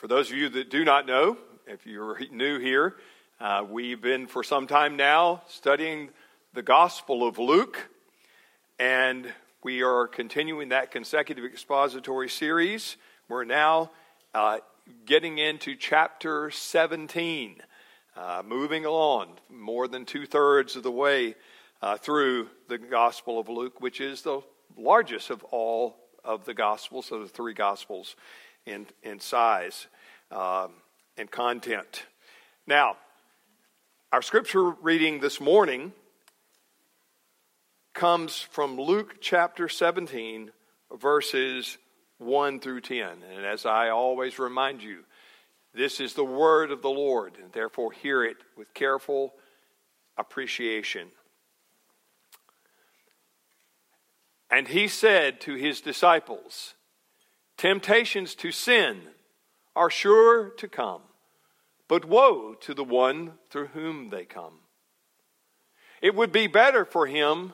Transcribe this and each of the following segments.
For those of you that do not know, if you're new here, uh, we've been for some time now studying the Gospel of Luke, and we are continuing that consecutive expository series. We're now uh, getting into chapter 17, uh, moving along more than two thirds of the way uh, through the Gospel of Luke, which is the largest of all of the Gospels, of the three Gospels in, in size um, and content. Now, our scripture reading this morning comes from Luke chapter 17, verses 1 through 10. And as I always remind you, this is the word of the Lord, and therefore hear it with careful appreciation. And he said to his disciples, Temptations to sin are sure to come, but woe to the one through whom they come. It would be better for him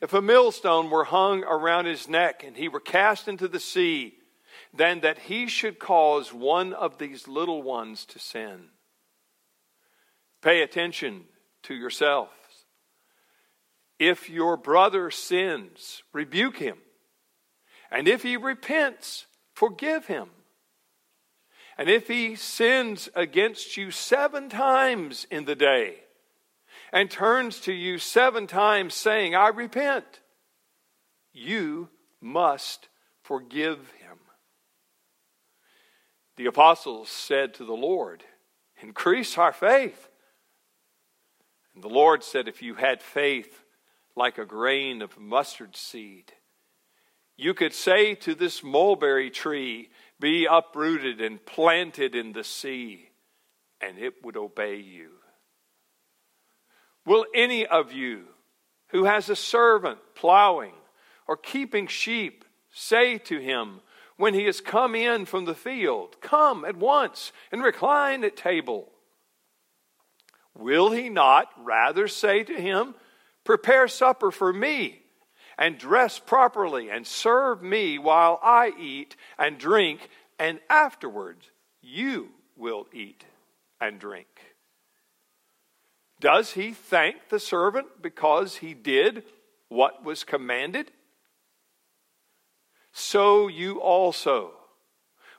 if a millstone were hung around his neck and he were cast into the sea than that he should cause one of these little ones to sin. Pay attention to yourselves. If your brother sins, rebuke him. And if he repents, forgive him. And if he sins against you seven times in the day and turns to you seven times saying, I repent, you must forgive him. The apostles said to the Lord, Increase our faith. And the Lord said, If you had faith like a grain of mustard seed, you could say to this mulberry tree, Be uprooted and planted in the sea, and it would obey you. Will any of you who has a servant plowing or keeping sheep say to him, when he has come in from the field, Come at once and recline at table? Will he not rather say to him, Prepare supper for me? And dress properly and serve me while I eat and drink, and afterwards you will eat and drink. Does he thank the servant because he did what was commanded? So you also,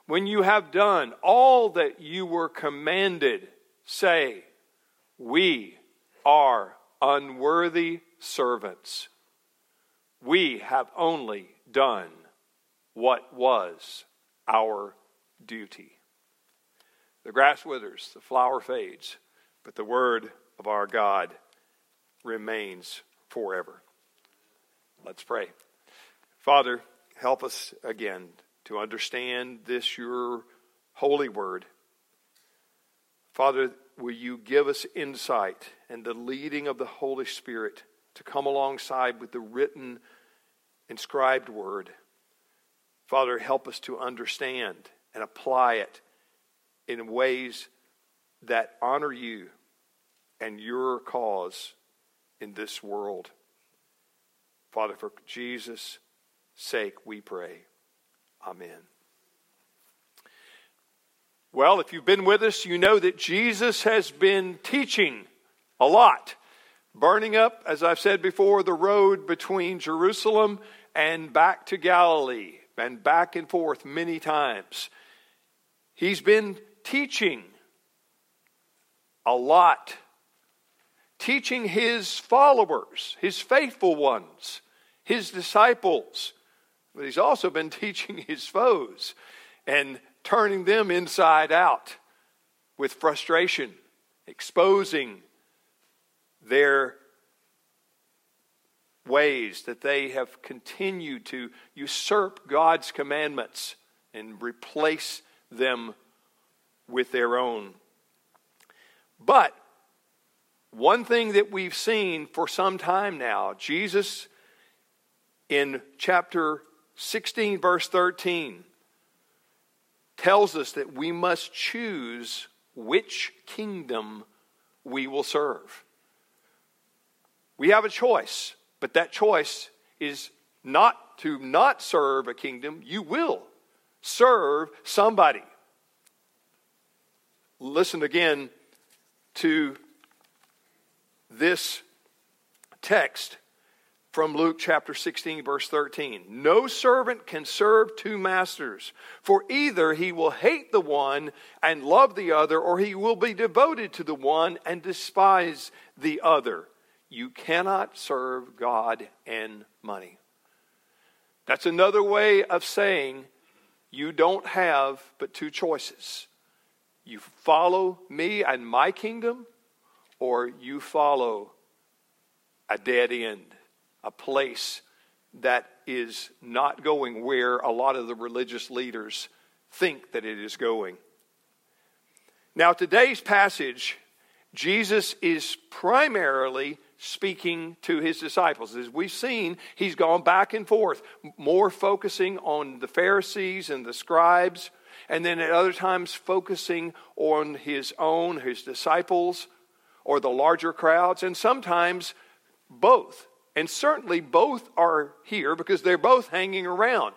when you have done all that you were commanded, say, We are unworthy servants we have only done what was our duty. The grass withers, the flower fades, but the word of our God remains forever. Let's pray. Father, help us again to understand this, your holy word. Father, will you give us insight and the leading of the Holy Spirit to come alongside with the written, inscribed word. Father, help us to understand and apply it in ways that honor you and your cause in this world. Father, for Jesus' sake, we pray. Amen. Well, if you've been with us, you know that Jesus has been teaching a lot burning up, as I've said before, the road between Jerusalem and back to Galilee and back and forth many times. He's been teaching a lot, teaching his followers, his faithful ones, his disciples. But he's also been teaching his foes and turning them inside out with frustration, exposing their ways that they have continued to usurp God's commandments and replace them with their own. But one thing that we've seen for some time now, Jesus in chapter 16, verse 13, tells us that we must choose which kingdom we will serve. We have a choice, but that choice is not to not serve a kingdom. You will serve somebody. listen again to this text from Luke chapter 16, verse 13. No servant can serve two masters, for either he will hate the one and love the other, or he will be devoted to the one and despise the other. You cannot serve God and money. That's another way of saying you don't have but two choices. You follow me and my kingdom, or you follow a dead end, a place that is not going where a lot of the religious leaders think that it is going. Now, today's passage, Jesus is primarily speaking to his disciples. As we've seen, he's gone back and forth, more focusing on the Pharisees and the scribes, and then at other times focusing on his own, his disciples, or the larger crowds, and sometimes both. And certainly both are here because they're both hanging around.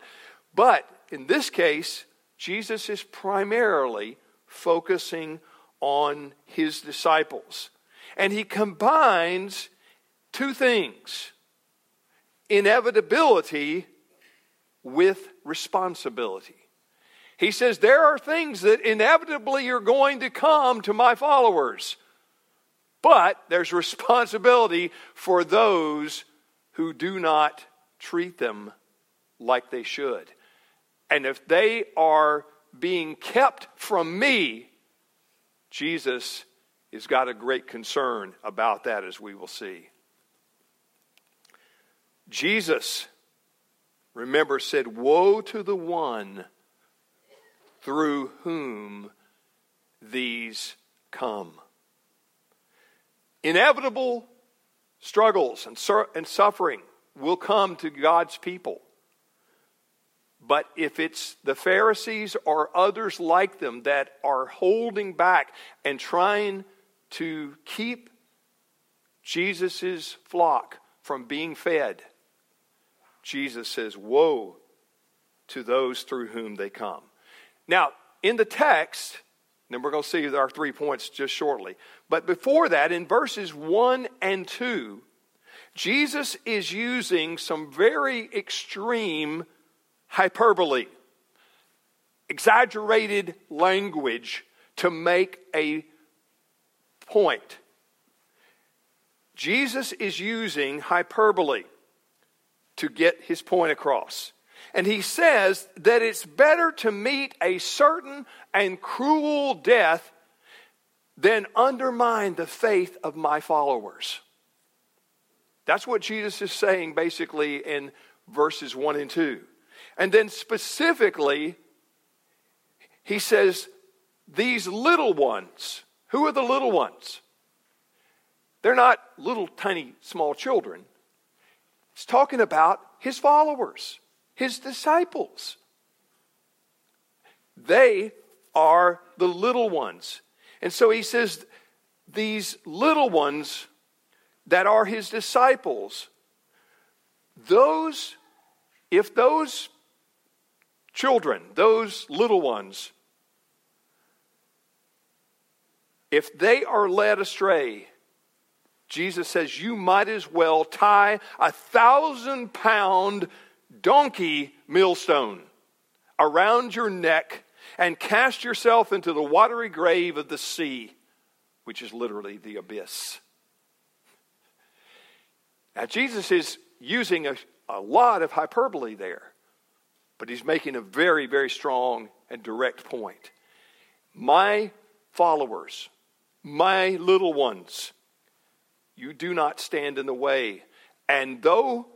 But in this case, Jesus is primarily focusing on his disciples. And he combines two things inevitability with responsibility. He says, There are things that inevitably are going to come to my followers, but there's responsibility for those who do not treat them like they should. And if they are being kept from me, Jesus has got a great concern about that, as we will see. Jesus, remember, said, Woe to the one through whom these come. Inevitable struggles and, sur- and suffering will come to God's people. But if it's the Pharisees or others like them that are holding back and trying to keep Jesus' flock from being fed, Jesus says, Woe to those through whom they come. Now, in the text, then we're going to see our three points just shortly. But before that, in verses 1 and 2, Jesus is using some very extreme hyperbole, exaggerated language to make a point. Jesus is using hyperbole to get his point across. And he says that it's better to meet a certain and cruel death than undermine the faith of my followers. That's what Jesus is saying basically in verses 1 and 2. And then specifically, he says, These little ones, who are the little ones? They're not little tiny small children. He's talking about his followers, his disciples. They are the little ones. And so he says, these little ones that are his disciples, those, if those children, those little ones, if they are led astray, Jesus says, You might as well tie a thousand pound donkey millstone around your neck and cast yourself into the watery grave of the sea, which is literally the abyss. Now, Jesus is using a, a lot of hyperbole there, but he's making a very, very strong and direct point. My followers, my little ones, you do not stand in the way. And though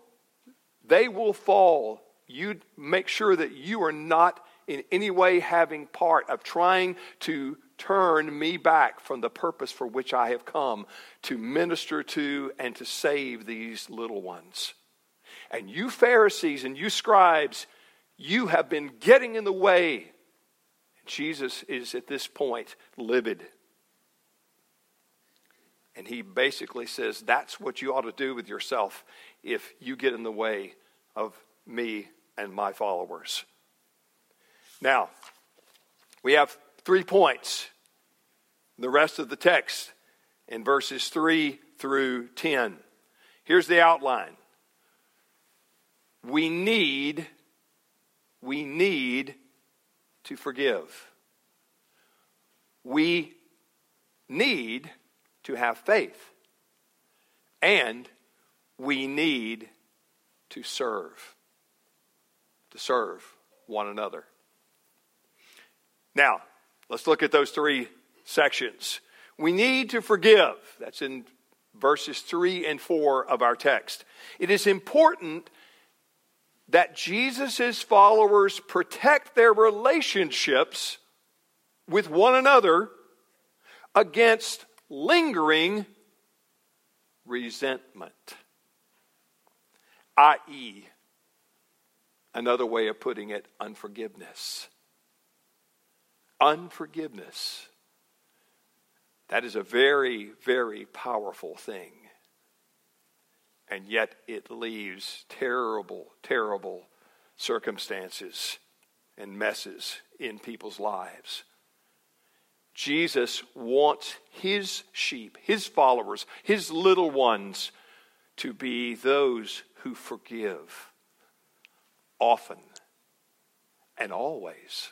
they will fall, you make sure that you are not in any way having part of trying to turn me back from the purpose for which I have come to minister to and to save these little ones. And you Pharisees and you scribes, you have been getting in the way. Jesus is at this point livid. And he basically says that's what you ought to do with yourself if you get in the way of me and my followers. Now, we have three points the rest of the text in verses 3 through 10. Here's the outline. We need, we need to forgive. We need to have faith. And we need to serve. To serve one another. Now, let's look at those three sections. We need to forgive. That's in verses 3 and 4 of our text. It is important that Jesus' followers protect their relationships with one another against lingering resentment, i.e., another way of putting it, unforgiveness. Unforgiveness. That is a very, very powerful thing. And yet it leaves terrible, terrible circumstances and messes in people's lives. Jesus wants his sheep, his followers, his little ones to be those who forgive often and always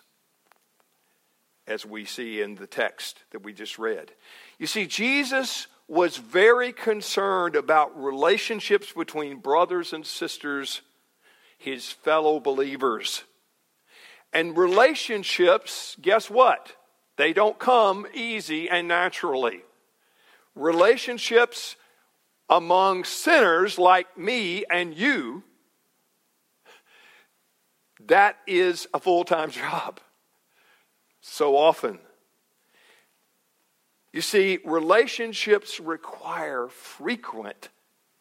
as we see in the text that we just read. You see, Jesus was very concerned about relationships between brothers and sisters, his fellow believers. And relationships, guess what? They don't come easy and naturally. Relationships among sinners like me and you, that is a full time job so often. You see, relationships require frequent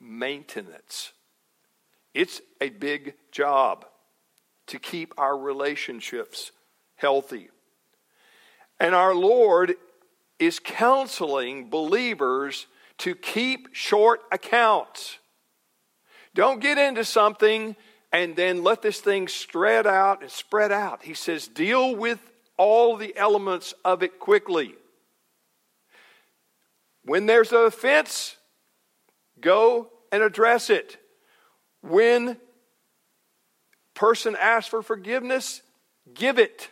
maintenance. It's a big job to keep our relationships healthy. And our Lord is counseling believers to keep short accounts. Don't get into something and then let this thing spread out and spread out. He says, deal with all the elements of it quickly. When there's an offense, go and address it. When person asks for forgiveness, give it.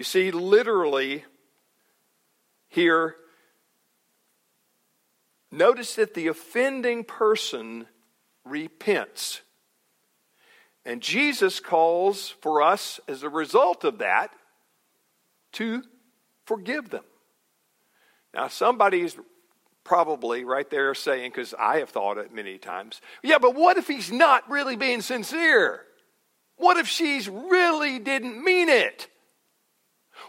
You see, literally, here, notice that the offending person repents. And Jesus calls for us, as a result of that, to forgive them. Now, somebody's probably right there saying, because I have thought it many times, yeah, but what if he's not really being sincere? What if she's really didn't mean it?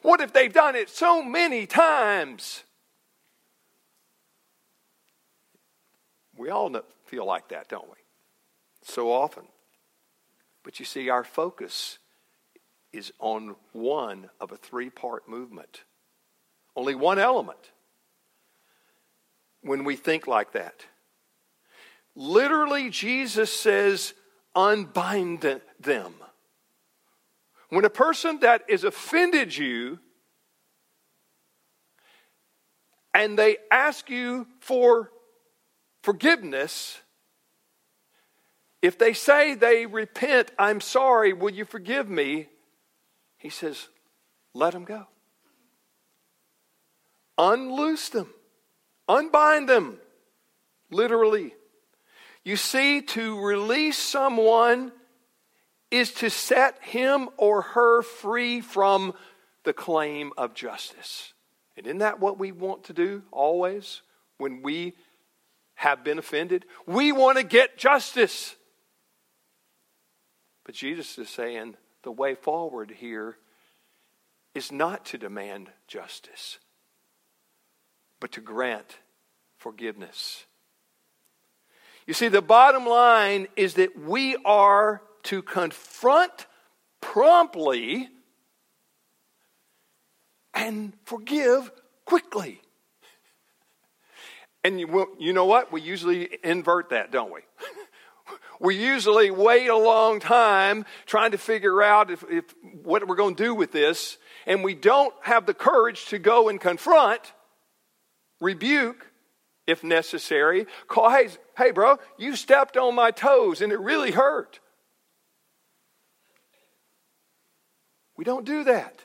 What if they've done it so many times? We all feel like that, don't we? So often. But you see, our focus is on one of a three part movement, only one element when we think like that. Literally, Jesus says, unbind them. When a person that is offended you and they ask you for forgiveness, if they say they repent, I'm sorry, will you forgive me? He says, let them go. Unloose them, unbind them, literally. You see, to release someone is to set him or her free from the claim of justice. And isn't that what we want to do always when we have been offended? We want to get justice. But Jesus is saying the way forward here is not to demand justice, but to grant forgiveness. You see, the bottom line is that we are to confront promptly and forgive quickly. And you, you know what? We usually invert that, don't we? We usually wait a long time trying to figure out if, if what we're going to do with this, and we don't have the courage to go and confront, rebuke, if necessary. Call, hey, hey, bro, you stepped on my toes and it really hurt. We don't do that.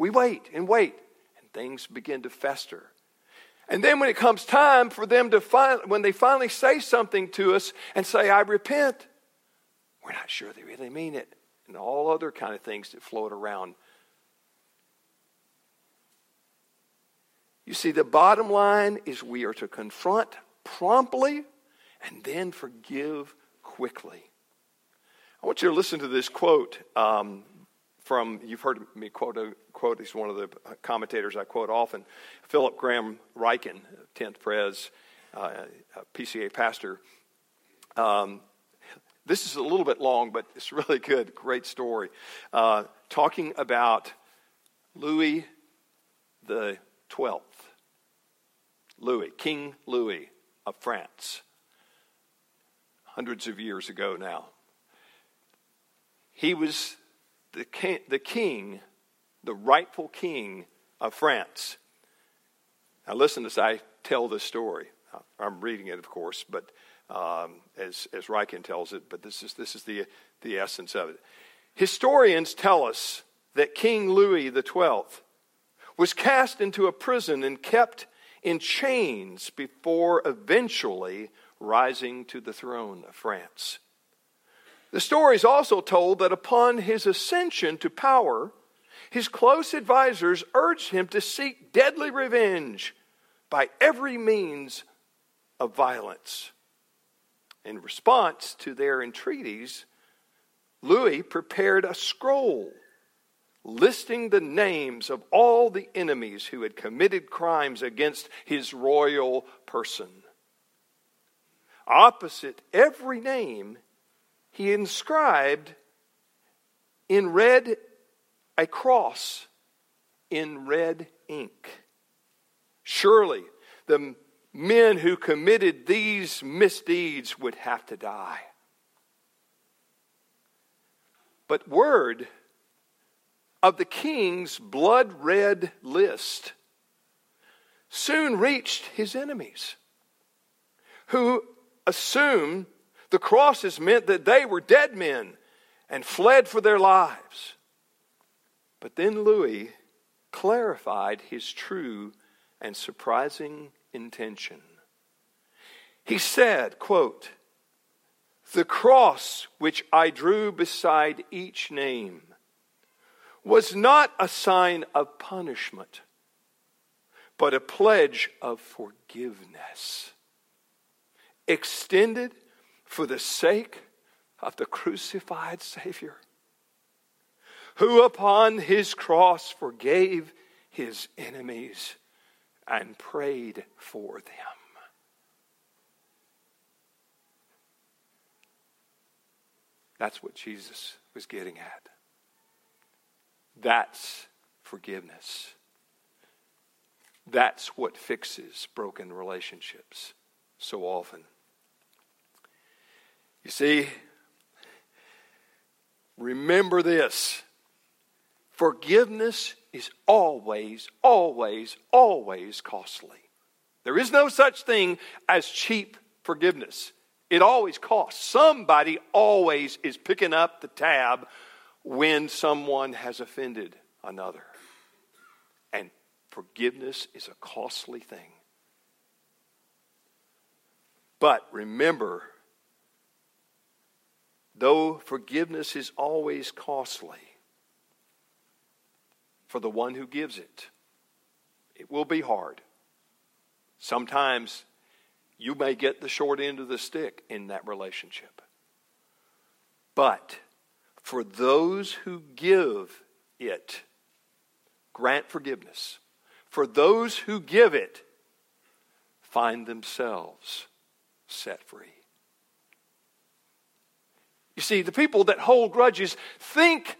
We wait and wait, and things begin to fester. And then when it comes time for them to find, when they finally say something to us and say, I repent, we're not sure they really mean it. And all other kind of things that float around. You see, the bottom line is we are to confront promptly and then forgive quickly. I want you to listen to this quote um, from, you've heard me quote, a, quote, he's one of the commentators I quote often, Philip Graham Ryken, 10th Pres, uh, PCA pastor. Um, this is a little bit long, but it's really good. Great story. Uh, talking about Louis the 12th. Louis, King Louis of France, hundreds of years ago now. He was the king, the king, the rightful king of France. Now, listen as I tell this story. I'm reading it, of course, but um, as as Ryken tells it. But this is this is the the essence of it. Historians tell us that King Louis XII was cast into a prison and kept in chains before eventually rising to the throne of France. The story is also told that upon his ascension to power, his close advisors urged him to seek deadly revenge by every means of violence. In response to their entreaties, Louis prepared a scroll listing the names of all the enemies who had committed crimes against his royal person. Opposite every name, he inscribed in red a cross in red ink. Surely the men who committed these misdeeds would have to die. But word of the king's blood red list soon reached his enemies, who assumed the crosses meant that they were dead men and fled for their lives. But then Louis clarified his true and surprising intention. He said, quote, The cross which I drew beside each name was not a sign of punishment, but a pledge of forgiveness, extended for the sake of the crucified Savior, who upon his cross forgave his enemies and prayed for them. That's what Jesus was getting at. That's forgiveness. That's what fixes broken relationships so often. You see, remember this forgiveness is always, always, always costly. There is no such thing as cheap forgiveness. It always costs. Somebody always is picking up the tab when someone has offended another. And forgiveness is a costly thing. But remember, though forgiveness is always costly for the one who gives it, it will be hard. Sometimes you may get the short end of the stick in that relationship. But for those who give it, grant forgiveness. For those who give it, find themselves set free. You see, the people that hold grudges think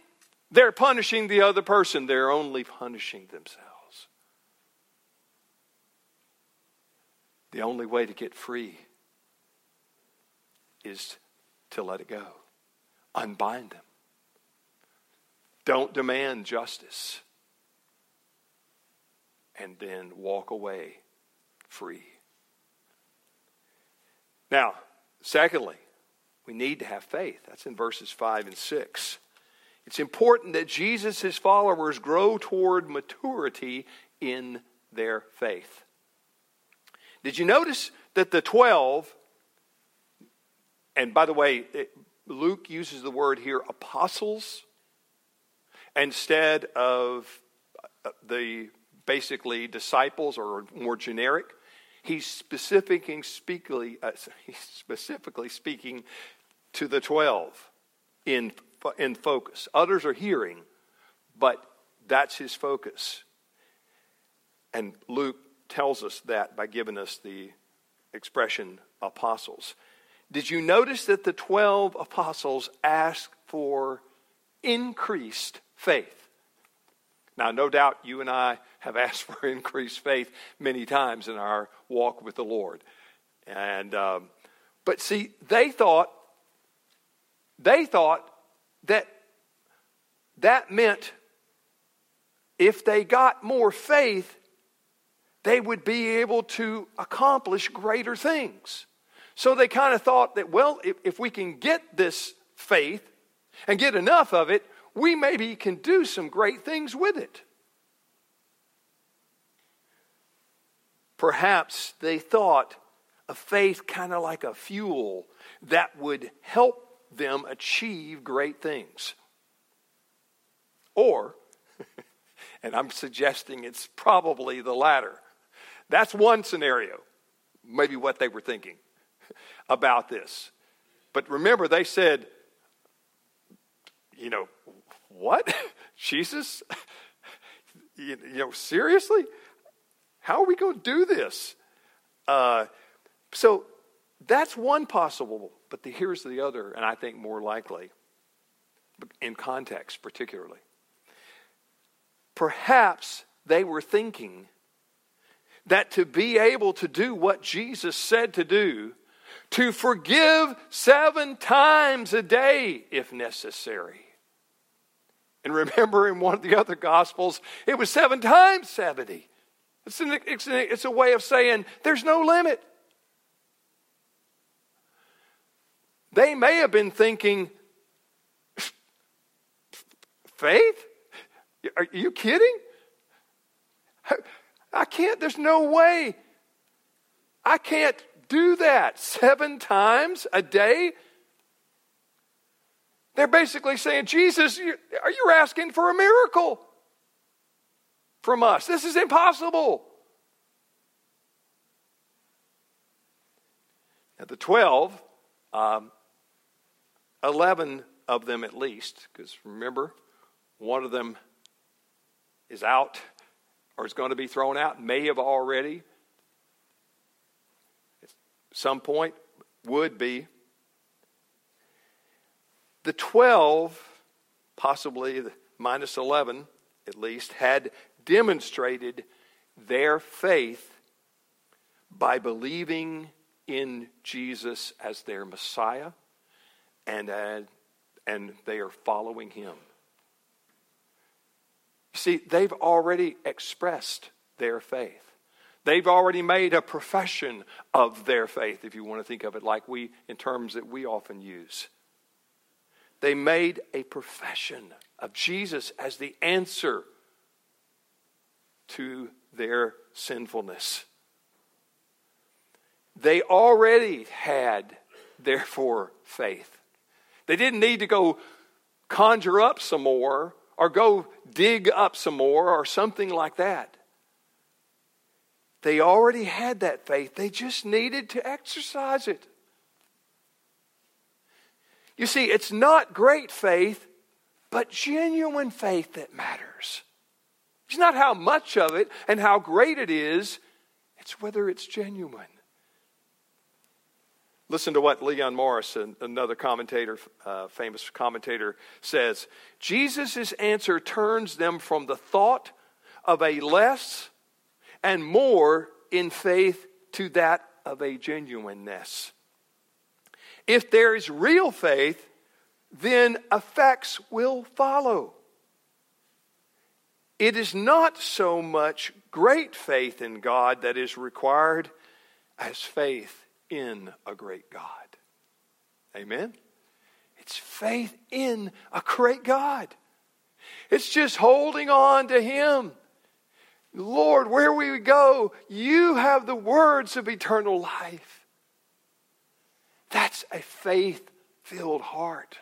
they're punishing the other person, they're only punishing themselves. The only way to get free is to let it go. Unbind them. Don't demand justice. And then walk away free. Now, secondly, we need to have faith. That's in verses 5 and 6. It's important that Jesus' followers grow toward maturity in their faith. Did you notice that the 12, and by the way, Luke uses the word here apostles instead of uh, the basically disciples or more generic. He's specifically, speakly, uh, he's specifically speaking to the 12 in, in focus. Others are hearing, but that's his focus. And Luke tells us that by giving us the expression apostles. Did you notice that the 12 apostles asked for increased faith? Now, no doubt you and I have asked for increased faith many times in our walk with the Lord. And, um, but see, they thought, they thought that that meant if they got more faith, they would be able to accomplish greater things. So they kind of thought that, well, if, if we can get this faith and get enough of it, we maybe can do some great things with it. Perhaps they thought of faith kind of like a fuel that would help them achieve great things. Or, and I'm suggesting it's probably the latter. That's one scenario, maybe what they were thinking about this. But remember, they said, you know, what? Jesus? you, you, know, seriously? How are we going to do this? Uh, so that's one possible, but the, here's the other, and I think more likely, in context particularly. Perhaps they were thinking that to be able to do what Jesus said to do, to forgive seven times a day if necessary. And remember, in one of the other Gospels, it was seven times 70. It's, an, it's, an, it's a way of saying there's no limit. They may have been thinking, faith? Are you kidding? I can't, there's no way. I can't do that seven times a day. They're basically saying, Jesus, are you asking for a miracle from us? This is impossible. Now, the 12, um, 11 of them at least, because remember, one of them is out or is going to be thrown out, may have already, at some point, would be. The 12, possibly minus 11 at least, had demonstrated their faith by believing in Jesus as their Messiah and, uh, and they are following him. You see, they've already expressed their faith. They've already made a profession of their faith, if you want to think of it like we, in terms that we often use. They made a profession of Jesus as the answer to their sinfulness. They already had, therefore, faith. They didn't need to go conjure up some more or go dig up some more or something like that. They already had that faith, they just needed to exercise it. You see, it's not great faith, but genuine faith that matters. It's not how much of it and how great it is, it's whether it's genuine. Listen to what Leon Morris, another commentator, uh, famous commentator, says. Jesus' answer turns them from the thought of a less and more in faith to that of a genuineness. If there is real faith, then effects will follow. It is not so much great faith in God that is required as faith in a great God. Amen? It's faith in a great God. It's just holding on to Him. Lord, where we go, you have the words of eternal life. That's a faith filled heart.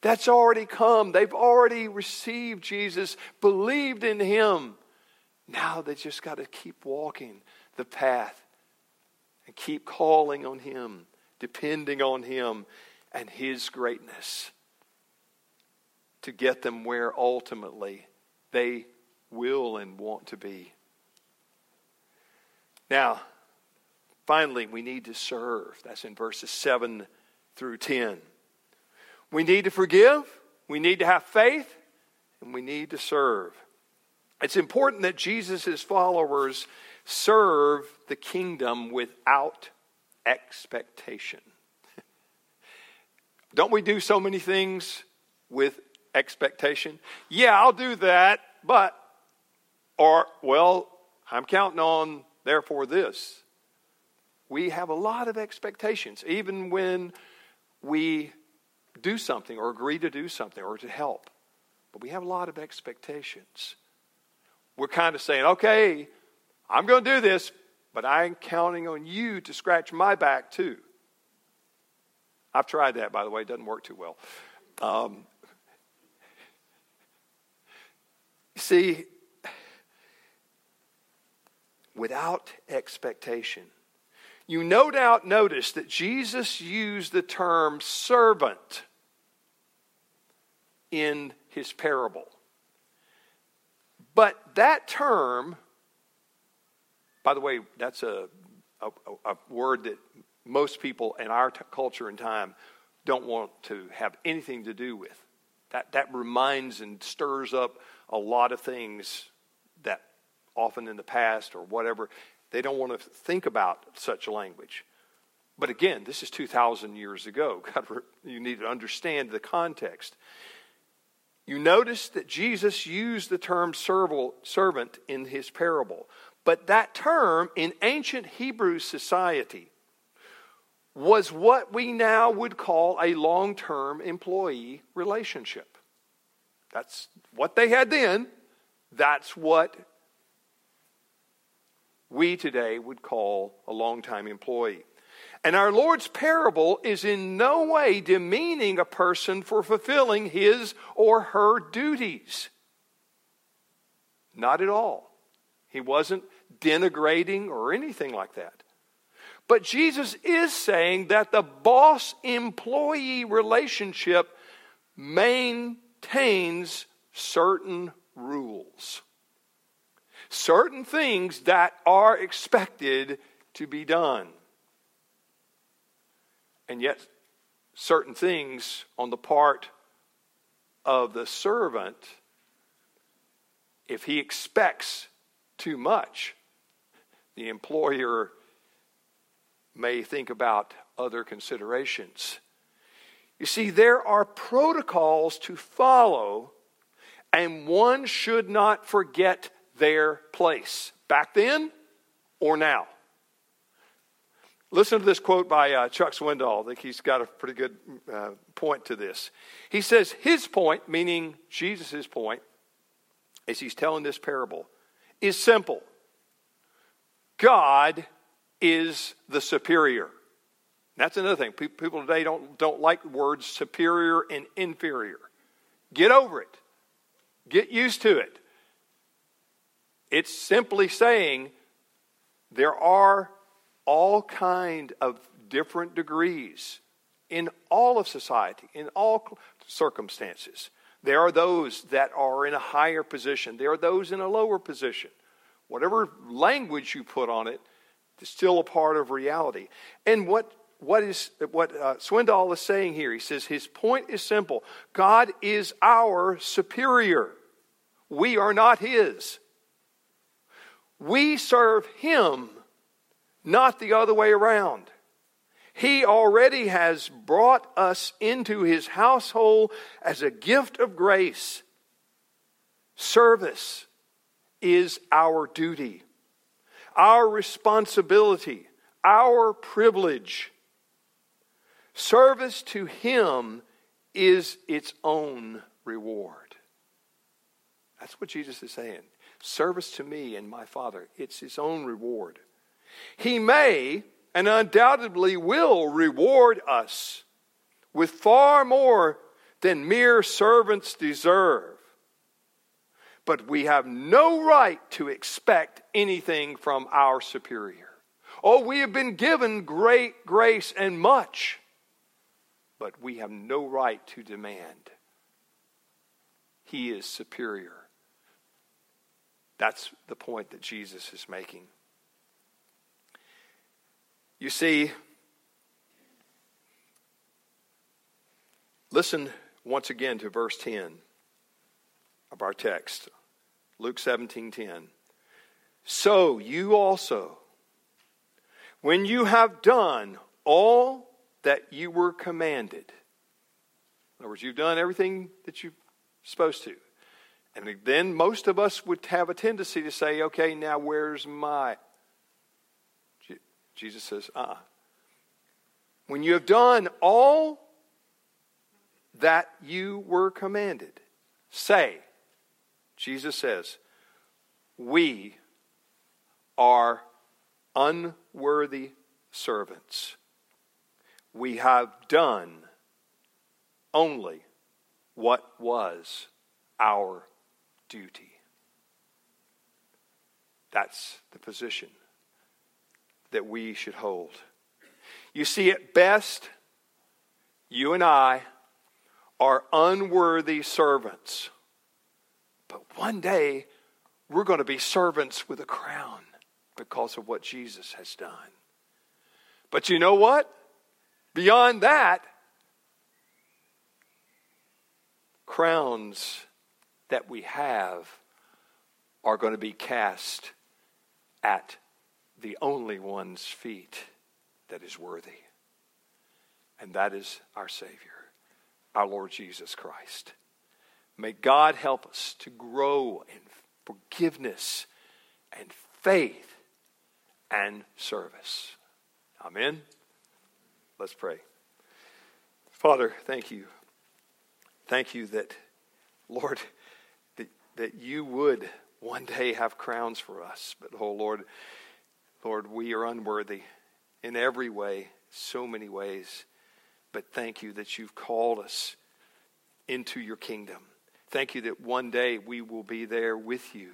That's already come. They've already received Jesus, believed in Him. Now they just got to keep walking the path and keep calling on Him, depending on Him and His greatness to get them where ultimately they will and want to be. Now, finally, we need to serve. That's in verses 7 through 10. We need to forgive, we need to have faith, and we need to serve. It's important that Jesus' followers serve the kingdom without expectation. Don't we do so many things with expectation? Yeah, I'll do that, but, or, well, I'm counting on, therefore, this. We have a lot of expectations, even when we do something or agree to do something or to help. But we have a lot of expectations. We're kind of saying, okay, I'm going to do this, but I'm counting on you to scratch my back too. I've tried that, by the way, it doesn't work too well. Um, see, without expectation, you no doubt notice that Jesus used the term servant in his parable. But that term, by the way, that's a, a, a word that most people in our t- culture and time don't want to have anything to do with. That, that reminds and stirs up a lot of things that often in the past or whatever they don't want to think about such language. But again, this is 2,000 years ago. God, you need to understand the context. You notice that Jesus used the term servant in his parable. But that term in ancient Hebrew society was what we now would call a long term employee relationship. That's what they had then. That's what we today would call a long-time employee. And our Lord's parable is in no way demeaning a person for fulfilling his or her duties. Not at all. He wasn't denigrating or anything like that. But Jesus is saying that the boss employee relationship maintains certain rules certain things that are expected to be done. And yet, certain things on the part of the servant, if he expects too much, the employer may think about other considerations. You see, there are protocols to follow, and one should not forget their place, back then or now. Listen to this quote by uh, Chuck Swindoll. I think he's got a pretty good uh, point to this. He says his point, meaning Jesus' point, as he's telling this parable, is simple God is the superior. That's another thing. People today don't, don't like words superior and inferior. Get over it, get used to it. It's simply saying there are all kind of different degrees in all of society, in all circumstances. There are those that are in a higher position. There are those in a lower position. Whatever language you put on it, it's still a part of reality. And what what is what uh, Swindoll is saying here? He says his point is simple: God is our superior. We are not His. We serve Him, not the other way around. He already has brought us into his household as a gift of grace. Service is our duty, our responsibility, our privilege. Service to him is its own reward. That's what Jesus is saying. Service to me and my Father, it's his own reward. He may and undoubtedly will reward us with far more than mere servants deserve. But we have no right to expect anything from our superior. Oh, we have been given great grace and much, but we have no right to demand. He is superior. That's the point that Jesus is making. You see, listen once again to verse 10 of our text. Luke 17:10. So you also when you have done all that you were commanded. In other words, you've done everything that you're supposed to. And then most of us would have a tendency to say, okay, now where's my. Jesus says, uh uh When you have done all that you were commanded, say, Jesus says, we are unworthy servants. We have done only what was our duty. That's the position that we should hold. You see, at best, you and I are unworthy servants. But one day, we're going to be servants with a crown because of what Jesus has done. But you know what? Beyond that, crowns that we have are going to be cast at the only one's feet that is worthy. And that is our Savior, our Lord Jesus Christ. May God help us to grow in forgiveness and faith and service. Amen. Let's pray. Father, thank you. Thank you that, Lord, that you would one day have crowns for us. But, oh Lord, Lord, we are unworthy in every way, so many ways. But thank you that you've called us into your kingdom. Thank you that one day we will be there with you.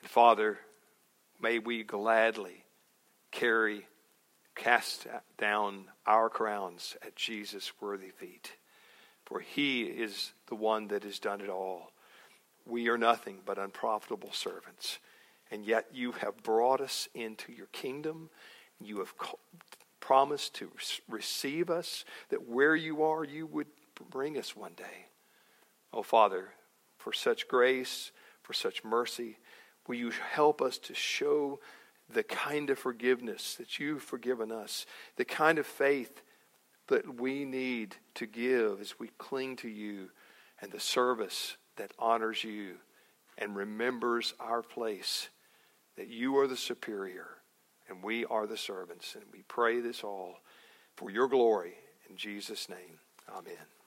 And Father, may we gladly carry, cast down our crowns at Jesus' worthy feet. For he is the one that has done it all. We are nothing but unprofitable servants. And yet you have brought us into your kingdom. You have promised to receive us, that where you are, you would bring us one day. Oh, Father, for such grace, for such mercy, will you help us to show the kind of forgiveness that you've forgiven us, the kind of faith that we need to give as we cling to you, and the service that honors you and remembers our place, that you are the superior and we are the servants. And we pray this all for your glory. In Jesus' name, amen.